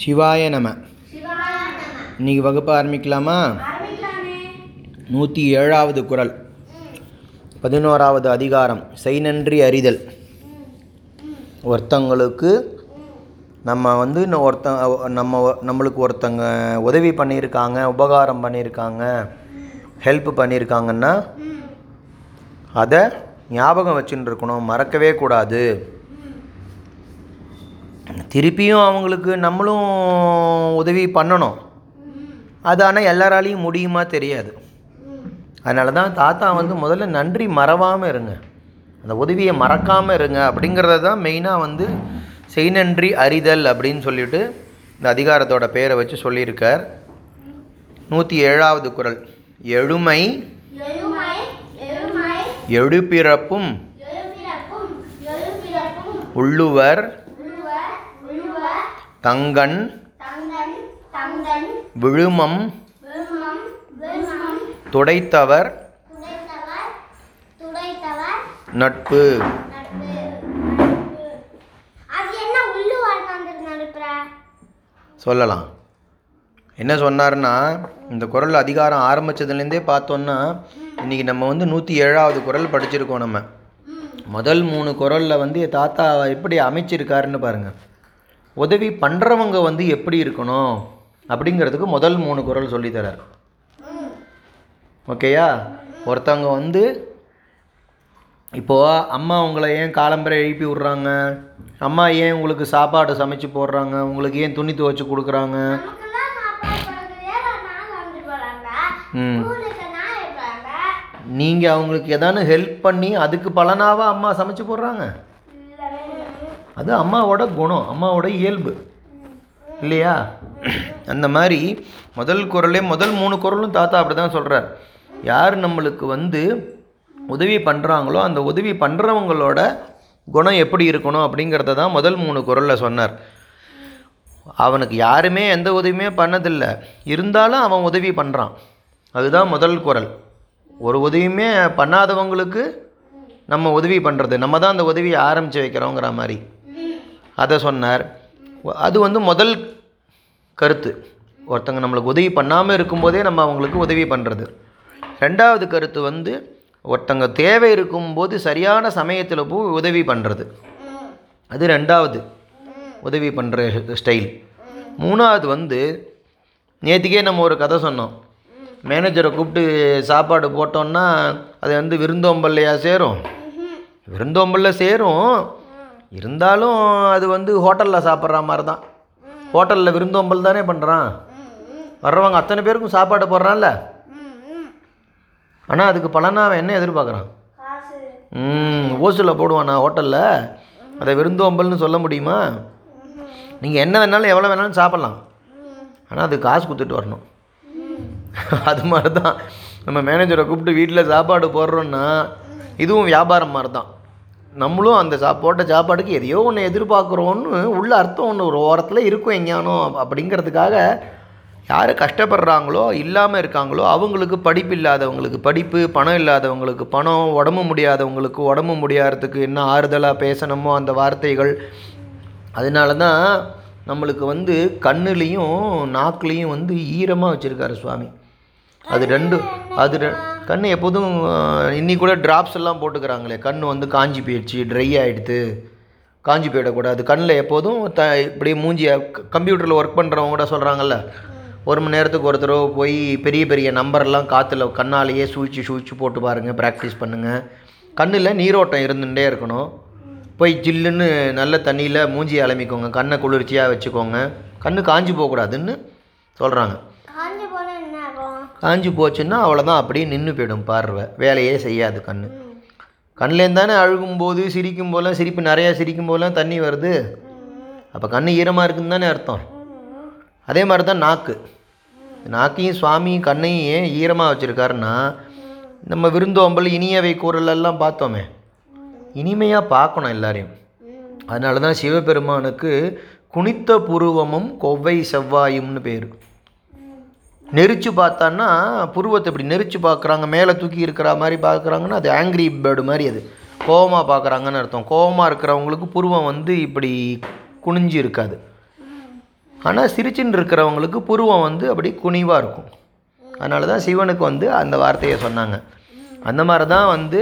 சிவாய நம. இன்னைக்கு வகுப்பு ஆரம்பிக்கலாமா? நூற்றி ஏழாவது குறள் பதினோராவது அதிகாரம். செய் நன்றி அறிதல். ஒருத்தங்களுக்கு நம்ம வந்து ஒருத்த நம்ம நம்மளுக்கு ஒருத்தங்க உதவி பண்ணியிருக்காங்க உபகாரம் பண்ணியிருக்காங்க ஹெல்ப் பண்ணியிருக்காங்கன்னா அதை ஞாபகம் வச்சுட்டு இருக்கணும். மறக்கவே கூடாது. திருப்பியும் அவங்களுக்கு நம்மளும் உதவி பண்ணணும். அது ஆனால் எல்லாராலையும் முடியுமா தெரியாது. அதனால தான் தாத்தா வந்து முதல்ல நன்றி மறவாமல் இருங்க. அந்த உதவியை மறக்காமல் இருங்க அப்படிங்கிறத தான் மெயினாக வந்து செய் நன்றி அறிதல் அப்படின்னு சொல்லிட்டு இந்த அதிகாரத்தோட பேரை வச்சு சொல்லியிருக்கார். நூற்றி ஏழாவது குறள் எழுமை. எழுபிறப்பும் எழுபிறப்பும் உள்ளுவர். தங்கன் விழுமம் துடைத்தவர் நட்பு. சொல்லலாம். என்ன சொன்னார்னா இந்த குறள் அதிகாரம் ஆரம்பித்ததுலேருந்தே பார்த்தோன்னா இன்றைக்கி நம்ம வந்து நூற்றி ஏழாவது குறள் படிச்சிருக்கோம் நம்ம. முதல் மூணு குறளில் வந்து என் தாத்தா எப்படி அமைச்சிருக்காருன்னு பாருங்கள் உதவி பண்ணுறவங்க வந்து எப்படி இருக்கணும் அப்படிங்கிறதுக்கு முதல் மூணு குறள் சொல்லித்தரார் ஓகேயா? ஒருத்தவங்க வந்து இப்போது அம்மா உங்களை ஏன் காலம்பரை எழுப்பி விட்றாங்க? அம்மா ஏன் உங்களுக்கு சாப்பாடு சமைச்சு போடுறாங்க? உங்களுக்கு ஏன் துணி துவைச்சு கொடுக்குறாங்க? ம். நீங்கள் அவங்களுக்கு ஏதானு ஹெல்ப் பண்ணி அதுக்கு பலனாவா அம்மா சமைச்சு போடுறாங்க? அது அம்மாவோட குணம் அம்மாவோட இயல்பு. இல்லையா? அந்த மாதிரி முதல் குரலே முதல் மூணு குரலும் தாத்தா அப்படி தான் சொல்கிறார் யார் நம்மளுக்கு வந்து உதவி பண்ணுறாங்களோ அந்த உதவி பண்ணுறவங்களோட குணம் எப்படி இருக்கணும் அப்படிங்கிறத தான் முதல் மூணு குரலில் சொன்னார். அவனுக்கு யாருமே எந்த உதவியுமே பண்ணதில்லை. இருந்தாலும் அவன் உதவி பண்ணுறான் அதுதான் முதல் குரல். ஒரு உதவியுமே பண்ணாதவங்களுக்கு நம்ம உதவி பண்ணுறது நம்ம தான் அந்த உதவியை ஆரம்பித்து வைக்கிறோங்கிற மாதிரி. அதை சொன்னார். அது வந்து முதல் கருத்து. ஒருத்தங்க நம்மளுக்கு உதவி பண்ணாமல் இருக்கும்போதே நம்ம அவங்களுக்கு உதவி பண்ணுறது ரெண்டாவது கருத்து வந்து ஒருத்தங்க தேவை இருக்கும்போது சரியான சமயத்தில் போய் உதவி பண்ணுறது அது ரெண்டாவது உதவி பண்ணுற ஸ்டைல். மூணாவது வந்து நேற்றுக்கே நம்ம ஒரு கதை சொன்னோம். மேனேஜரை கூப்பிட்டு சாப்பாடு போட்டோன்னா அது வந்து விருந்தோம்பல்லையா சேரும்? விருந்தோம்பல்ல சேரும். இருந்தாலும் அது வந்து ஹோட்டலில் சாப்பிட்ற மாதிரி தான் ஹோட்டலில் விருந்தோம்பல் தானே பண்ணுறான் வர்றவங்க அத்தனை பேருக்கும் சாப்பாடு போடுறான்ல. ஆனால் அதுக்கு பலனா அவன் என்ன எதிர்பார்க்குறான்? ம் ஓசில் போடுவானா ஹோட்டலில்? அதை விருந்தோம்பல்னு சொல்ல முடியுமா? நீங்கள் என்ன வேணாலும் எவ்வளோ வேணாலும் சாப்பிட்லாம். ஆனால் அது காசு கொடுத்துட்டு வரணும். அது மாதிரி தான் நம்ம மேனேஜரை கூப்பிட்டு வீட்டில் சாப்பாடு போடுறோன்னா இதுவும் வியாபாரம் மாதிரி தான் நம்மளும் அந்த சா போட்ட சாப்பாடுக்கு எதையோ ஒன்று எதிர்பார்க்குறோன்னு உள்ள அர்த்தம் ஒன்று ஒரு ஓரத்தில் இருக்கும் எங்கேயானோ அப்படிங்கிறதுக்காக யார் கஷ்டப்படுறாங்களோ இல்லாமல் இருக்காங்களோ அவங்களுக்கு படிப்பு இல்லாதவங்களுக்கு படிப்பு பணம் இல்லாதவங்களுக்கு பணம் உடம்பு முடியாதவங்களுக்கு உடம்பு முடியாததுக்கு என்ன ஆறுதலாக பேசணுமோ அந்த வார்த்தைகள். அதனால தான் நம்மளுக்கு வந்து கண்ணுலேயும் நாக்குலேயும் வந்து ஈரமாக வச்சுருக்காரு சுவாமி. அது ரெண்டு அது கண் எப்போதும் இன்னி கூட ட்ராப்ஸ் எல்லாம் போட்டுக்கிறாங்களே. கண் வந்து காஞ்சி போயிடுச்சு ட்ரை ஆகிடுது காஞ்சி போயிடக்கூடாது கண்ணில் எப்போதும் த இப்படி மூஞ்சி கம்ப்யூட்டரில் ஒர்க் பண்ணுறவங்க கூட சொல்கிறாங்கல்ல ஒரு மணி நேரத்துக்கு ஒரு தடவை போய் பெரிய பெரிய நம்பர்லாம் காற்றுல கண்ணாலேயே சூழ்ச்சி சூழ்ச்சி போட்டு பாருங்கள் ப்ராக்டிஸ் பண்ணுங்கள் கண்ணில் நீரோட்டம் இருந்துகிட்டே இருக்கணும். போய் ஜில்லுன்னு நல்ல தண்ணியில் மூஞ்சி அலமிக்கோங்க கண்ணை குளிர்ச்சியாக வச்சுக்கோங்க. கண்ணு காஞ்சி போகக்கூடாதுன்னு சொல்கிறாங்க காஞ்சு போனா என்ன ஆகும் காஞ்சி போச்சுன்னா அவ்வளோதான் அப்படியே நின்று போயிடும் பார்வை. வேலையே செய்யாது கண் கண்ணிலேருந்து தானே அழுகும்போது சிரிக்கும் போதெல்லாம் சிரிப்பு நிறையா சிரிக்கும் போதெல்லாம் தண்ணி வருது. அப்போ கண் ஈரமாக இருக்குன்னு தானே அர்த்தம். அதே மாதிரி தான் நாக்கு. நாக்கையும் சுவாமியும் கண்ணையும் ஏன் ஈரமாக வச்சுருக்காருன்னா நம்ம விருந்தோம்பல் இனியவை கூறலெல்லாம் பார்த்தோமே. இனிமையாக பார்க்கணும் எல்லாரையும். அதனால தான் சிவபெருமானுக்கு குனித்த புருவமும் கொவ்வை செவ்வாயும்னு பேர். நெரிச்சு பார்த்தான்னா புருவத்தை இப்படி நெரிச்சு பார்க்குறாங்க மேலே தூக்கி இருக்கிற மாதிரி பார்க்குறாங்கன்னா அது ஆங்கிரி பேர்டு மாதிரி அது. கோவமாக பார்க்குறாங்கன்னு அர்த்தம். கோவமாக இருக்கிறவங்களுக்கு புருவம் வந்து இப்படி குனிஞ்சு இருக்காது. ஆனால் சிரிச்சின்னு இருக்கிறவங்களுக்கு புருவம் வந்து அப்படி குனிவாக இருக்கும். அதனால தான் சிவனுக்கு வந்து அந்த வார்த்தையை சொன்னாங்க. அந்த மாதிரி தான் வந்து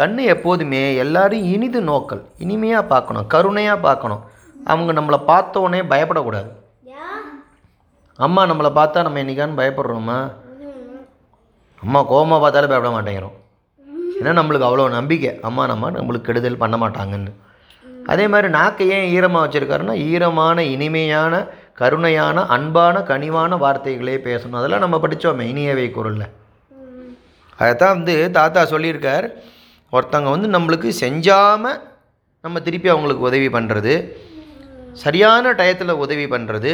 கண்ணு எப்போதுமே எல்லாரும் இனிது நோக்கல். இனிமையாக பார்க்கணும். கருணையாக பார்க்கணும். அவங்க நம்மளை பார்த்த உடனே பயப்படக்கூடாது. அம்மா நம்மளை பார்த்தா நம்ம என்னைக்கான்னு பயப்படுறோமா? அம்மா கோவமாக பார்த்தாலே பயப்பட மாட்டேங்கிறோம். ஏன்னா நம்மளுக்கு அவ்வளோ நம்பிக்கை. அம்மா நம்ம நம்மளுக்கு கெடுதல் பண்ண மாட்டாங்கன்னு. அதே மாதிரி நாக்கை ஏன் ஈரமாக வச்சுருக்காருன்னா ஈரமான இனிமையான கருணையான அன்பான கனிவான வார்த்தைகளே பேசணும். அதெல்லாம் நம்ம படித்தோமே இனியவை குரலில். அதைத்தான் வந்து தாத்தா சொல்லியிருக்கார். ஒருத்தவங்க வந்து நம்மளுக்கு செஞ்சாமல் நம்ம திருப்பி அவங்களுக்கு உதவி பண்ணுறது சரியான டயத்தில் உதவி பண்ணுறது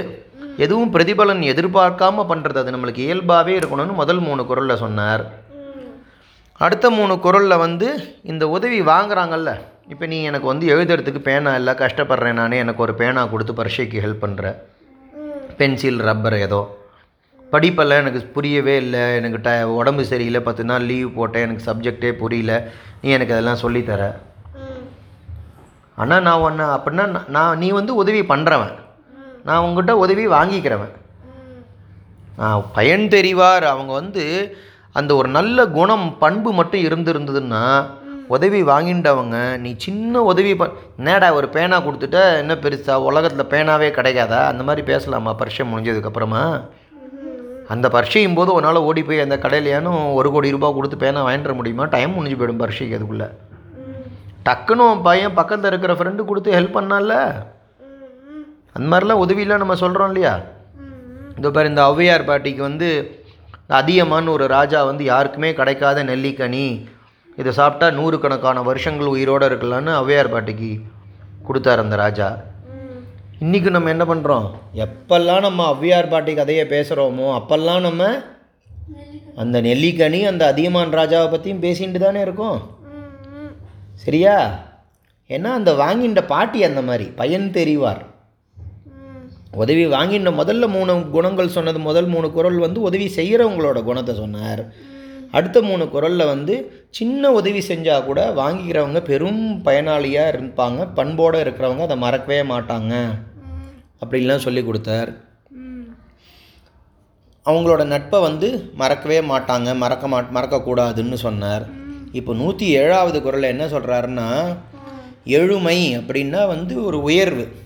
எதுவும் பிரதிபலன் எதிர்பார்க்காம பண்ணுறது அது நம்மளுக்கு இயல்பாகவே இருக்கணும்னு முதல் மூணு குரலில் சொன்னார். அடுத்த மூணு குரலில் வந்து இந்த உதவி வாங்குறாங்கல்ல இப்போ நீ எனக்கு வந்து எழுதுறதுக்கு பேனா இல்லை கஷ்டப்படுறேன் நானே எனக்கு ஒரு பேனா கொடுத்து பரீட்சைக்கு ஹெல்ப் பண்ணுற பென்சில் ரப்பர் ஏதோ. படிப்பெல்லாம் எனக்கு புரியவே இல்லை எனக்கு ட உடம்பு சரியில்லை பத்து நாள் லீவ் போட்டேன் எனக்கு சப்ஜெக்டே புரியல நீ எனக்கு அதெல்லாம் சொல்லித்தர ஆனால் நான் ஒன்று அப்படின்னா நான்- நான் நீ வந்து உதவி பண்ணுறவன் நான் உங்ககிட்ட உதவி வாங்கிக்கிறவன். நான் பயன் தெரிவார். அவங்க வந்து அந்த ஒரு நல்ல குணம் பண்பு மட்டும் இருந்திருந்ததுன்னா உதவி வாங்கிண்டவங்க. நீ சின்ன உதவி ப என்னடா ஒரு பேனா கொடுத்துட்ட? என்ன பெருசா? உலகத்தில் பேனாவே கிடைக்காதா? அந்த மாதிரி பேசலாமா? பரிட்சை முடிஞ்சதுக்கப்புறமா? அந்த பரீட்சையும் போது உன்னால் ஓடி போய் அந்த கடையிலையானும் ஒரு கோடி ரூபாய் கொடுத்து பேனா வாங்கிட முடியுமா? டைம் முடிஞ்சு போயிடும் பரீட்சைக்கு அதுக்குள்ளே. டக்குன்னு பையன் பக்கத்தில் இருக்கிற ஃப்ரெண்டு கொடுத்து ஹெல்ப் பண்ணால அந்த மாதிரிலாம் உதவியெலாம் நம்ம சொல்கிறோம் இல்லையா? இந்த பாரு இந்த ஔவையார் பாட்டிக்கு வந்து அதியமான் ஒரு ராஜா வந்து யாருக்குமே கிடைக்காத நெல்லிக்கனி. இதை சாப்பிட்டா நூறுக்கணக்கான வருஷங்கள் உயிரோடு இருக்கலான்னு ஔவையார் பாட்டிக்கு கொடுத்தார் அந்த ராஜா. இன்றைக்கி நம்ம என்ன பண்ணுறோம் எப்பெல்லாம் நம்ம ஔவையார் பாட்டி கதையை பேசுகிறோமோ அப்பெல்லாம் நம்ம அந்த நெல்லிக்கனி அந்த அதியமான் ராஜாவை பற்றியும் பேசிட்டு தானே இருக்கோம். சரியா? ஏன்னா அந்த வாங்கின்ற பாட்டி அந்த மாதிரி பயன் தெரிவார். உதவி வாங்கின முதல்ல மூணு குணங்கள் சொன்னது முதல் மூணு குரல் வந்து உதவி செய்கிறவங்களோட குணத்தை சொன்னார். அடுத்த மூணு குரலில் வந்து சின்ன உதவி செஞ்சால் கூட வாங்கிக்கிறவங்க பெரும் பயனாளியாக இருப்பாங்க பண்போடு இருக்கிறவங்க அதை மறக்கவே மாட்டாங்க. அப்படின்லாம் சொல்லி கொடுத்தார். அவங்களோட நட்பை வந்து மறக்கவே மாட்டாங்க மறக்க மா மறக்கக்கூடாதுன்னு சொன்னார். இப்போ நூற்றி ஏழாவது குரலில் என்ன சொல்கிறாருன்னா எழுமை அப்படின்னா வந்து ஒரு உயர்வு.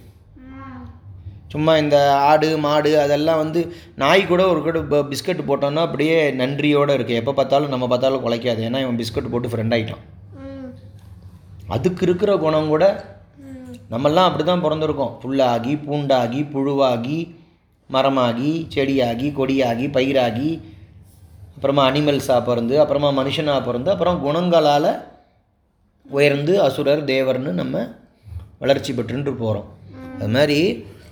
சும்மா இந்த ஆடு மாடு அதெல்லாம் வந்து நாய் கூட ஒரு கூட ப- பிஸ்கட் போட்டோன்னா அப்படியே நன்றியோடு இருக்குது எப்போ பார்த்தாலும் நம்ம பார்த்தாலும் குலைக்காது. ஏன்னா இவன் பிஸ்கட் போட்டு ஃப்ரெண்ட் ஆகிட்டான் அதுக்கு இருக்கிற குணம் கூட நம்மெல்லாம் அப்படி தான் பிறந்திருக்கோம். புல்லாகி பூண்டாகி புழுவாகி மரமாகி செடியாகி கொடியாகி பயிராகி அப்புறமா அனிமல்ஸாக பிறந்து அப்புறமா மனுஷனாக பிறந்து அப்புறம் குணங்களால் உயர்ந்து அசுரர் தேவர்னு நம்ம வளர்ச்சி பெற்றுட்டு போகிறோம் அது மாதிரி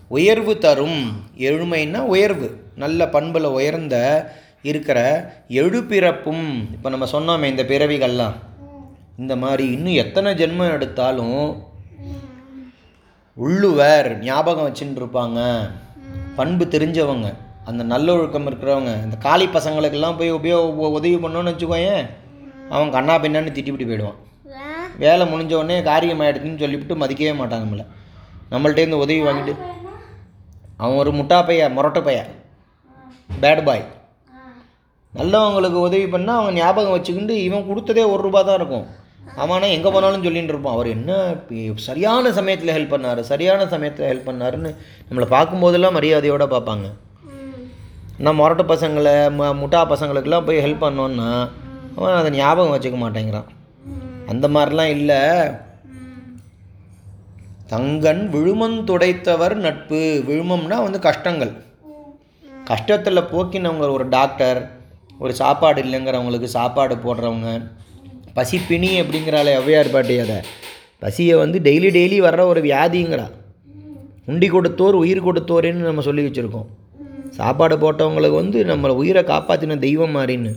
உயர்வு தரும். எழுமைன்னா உயர்வு. நல்ல பண்பில் உயர்ந்த இருக்கிற எழுபிறப்பும் இப்போ நம்ம சொன்னோமே இந்த பிறவிகள்லாம். இந்த மாதிரி இன்னும் எத்தனை ஜென்மம் எடுத்தாலும் உள்ளுவர் ஞாபகம் வச்சுட்டு இருப்பாங்க. பண்பு தெரிஞ்சவங்க. அந்த நல்லொழுக்கம் இருக்கிறவங்க. இந்த காளி பசங்களுக்கெல்லாம் போய் உபயோக உதவி பண்ணோன்னு வச்சுக்கோயேன் அவன் கண்ணா பின்னான்னு திட்டிவிட்டு போயிடுவான். வேலை முடிஞ்ச உடனே காரியம் ஆகிடுதுன்னு சொல்லிவிட்டு மதிக்கவே மாட்டாங்க நம்மளை. நம்மள்ட்டேருந்து உதவி வாங்கிட்டு அவன் ஒரு முட்டா பையன் முரட்டு பையன் பேட் பாய் நல்லவங்களுக்கு உதவி பண்ணால் அவன் ஞாபகம் வச்சுக்கிட்டு இவன் கொடுத்ததே ஒரு ரூபா தான் இருக்கும். அவனா எங்கே போனாலும் சொல்லிகிட்டு இருப்பான். அவர் என்ன சரியான சமயத்தில் ஹெல்ப் பண்ணார் சரியான சமயத்தில் ஹெல்ப் பண்ணாருன்னு நம்மளை பார்க்கும்போதெல்லாம் மரியாதையோடு பார்ப்பாங்க. நான் முரட்டு பசங்களை ம முட்டா பசங்களுக்கெல்லாம் போய் ஹெல்ப் பண்ணோன்னா அவன் அதை ஞாபகம் வச்சுக்க மாட்டேங்கிறான். அந்த மாதிரிலாம் இல்லை. தங்கன் விழுமம் துடைத்தவர் நட்பு. விழுமம்னா வந்து கஷ்டங்கள். கஷ்டத்தில் போக்கினவங்க ஒரு டாக்டர் ஒரு சாப்பாடு இல்லைங்கிறவங்களுக்கு சாப்பாடு போடுறவங்க பசி பிணி அப்படிங்கிறாளே ஔவையார் பாட்டி அதை. பசியை வந்து டெய்லி டெய்லி வர்ற ஒரு வியாதிங்கிறா. உண்டி கொடுத்தோர் உயிர் கொடுத்தோரேன்னு நம்ம சொல்லி வச்சுருக்கோம். சாப்பாடு போட்டவங்களுக்கு வந்து நம்மளை உயிரை காப்பாற்றின தெய்வம் மாதிரின்னு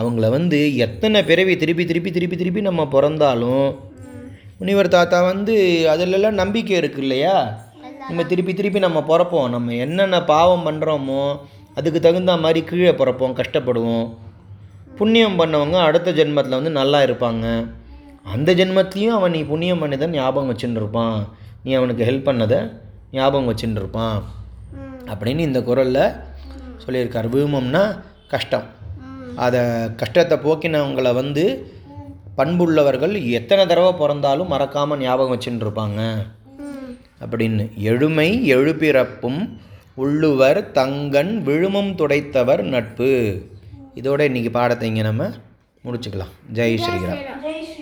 அவங்கள வந்து எத்தனை பிறவி திருப்பி திருப்பி திருப்பி திருப்பி நம்ம பிறந்தாலும் முனிவர் தாத்தா வந்து அதிலெல்லாம் நம்பிக்கை இருக்கு இல்லையா நம்ம திருப்பி திருப்பி நம்ம பிறப்போம். நம்ம என்னென்ன பாவம் பண்ணுறோமோ அதுக்கு தகுந்த மாதிரி கீழே பிறப்போம் கஷ்டப்படுவோம். புண்ணியம் பண்ணவங்க அடுத்த ஜென்மத்தில் வந்து நல்லா இருப்பாங்க. அந்த ஜென்மத்துலேயும் அவன் நீ புண்ணியம் பண்ணதை ஞாபகம் வச்சுட்டு இருப்பான் நீ அவனுக்கு ஹெல்ப் பண்ணதை ஞாபகம் வச்சுட்டு இருப்பான் அப்படின்னு இந்த குரலில் சொல்லியிருக்கார். வீமம்னா கஷ்டம். அதை கஷ்டத்தை போக்கினவங்களை வந்து பண்புள்ளவர்கள் எத்தனை தடவை பிறந்தாலும் மறக்காமல் ஞாபகம் வச்சுட்டு இருப்பாங்க அப்படின்னு. எழுமை எழுபிறப்பும் உள்ளுவர் தங்கன் விழுமம் துடைத்தவர் நட்பு. இதோட இன்னைக்கு பாடத்தை இங்கே நம்ம முடிச்சுக்கலாம். ஜெய் ஸ்ரீராம். ஜெய்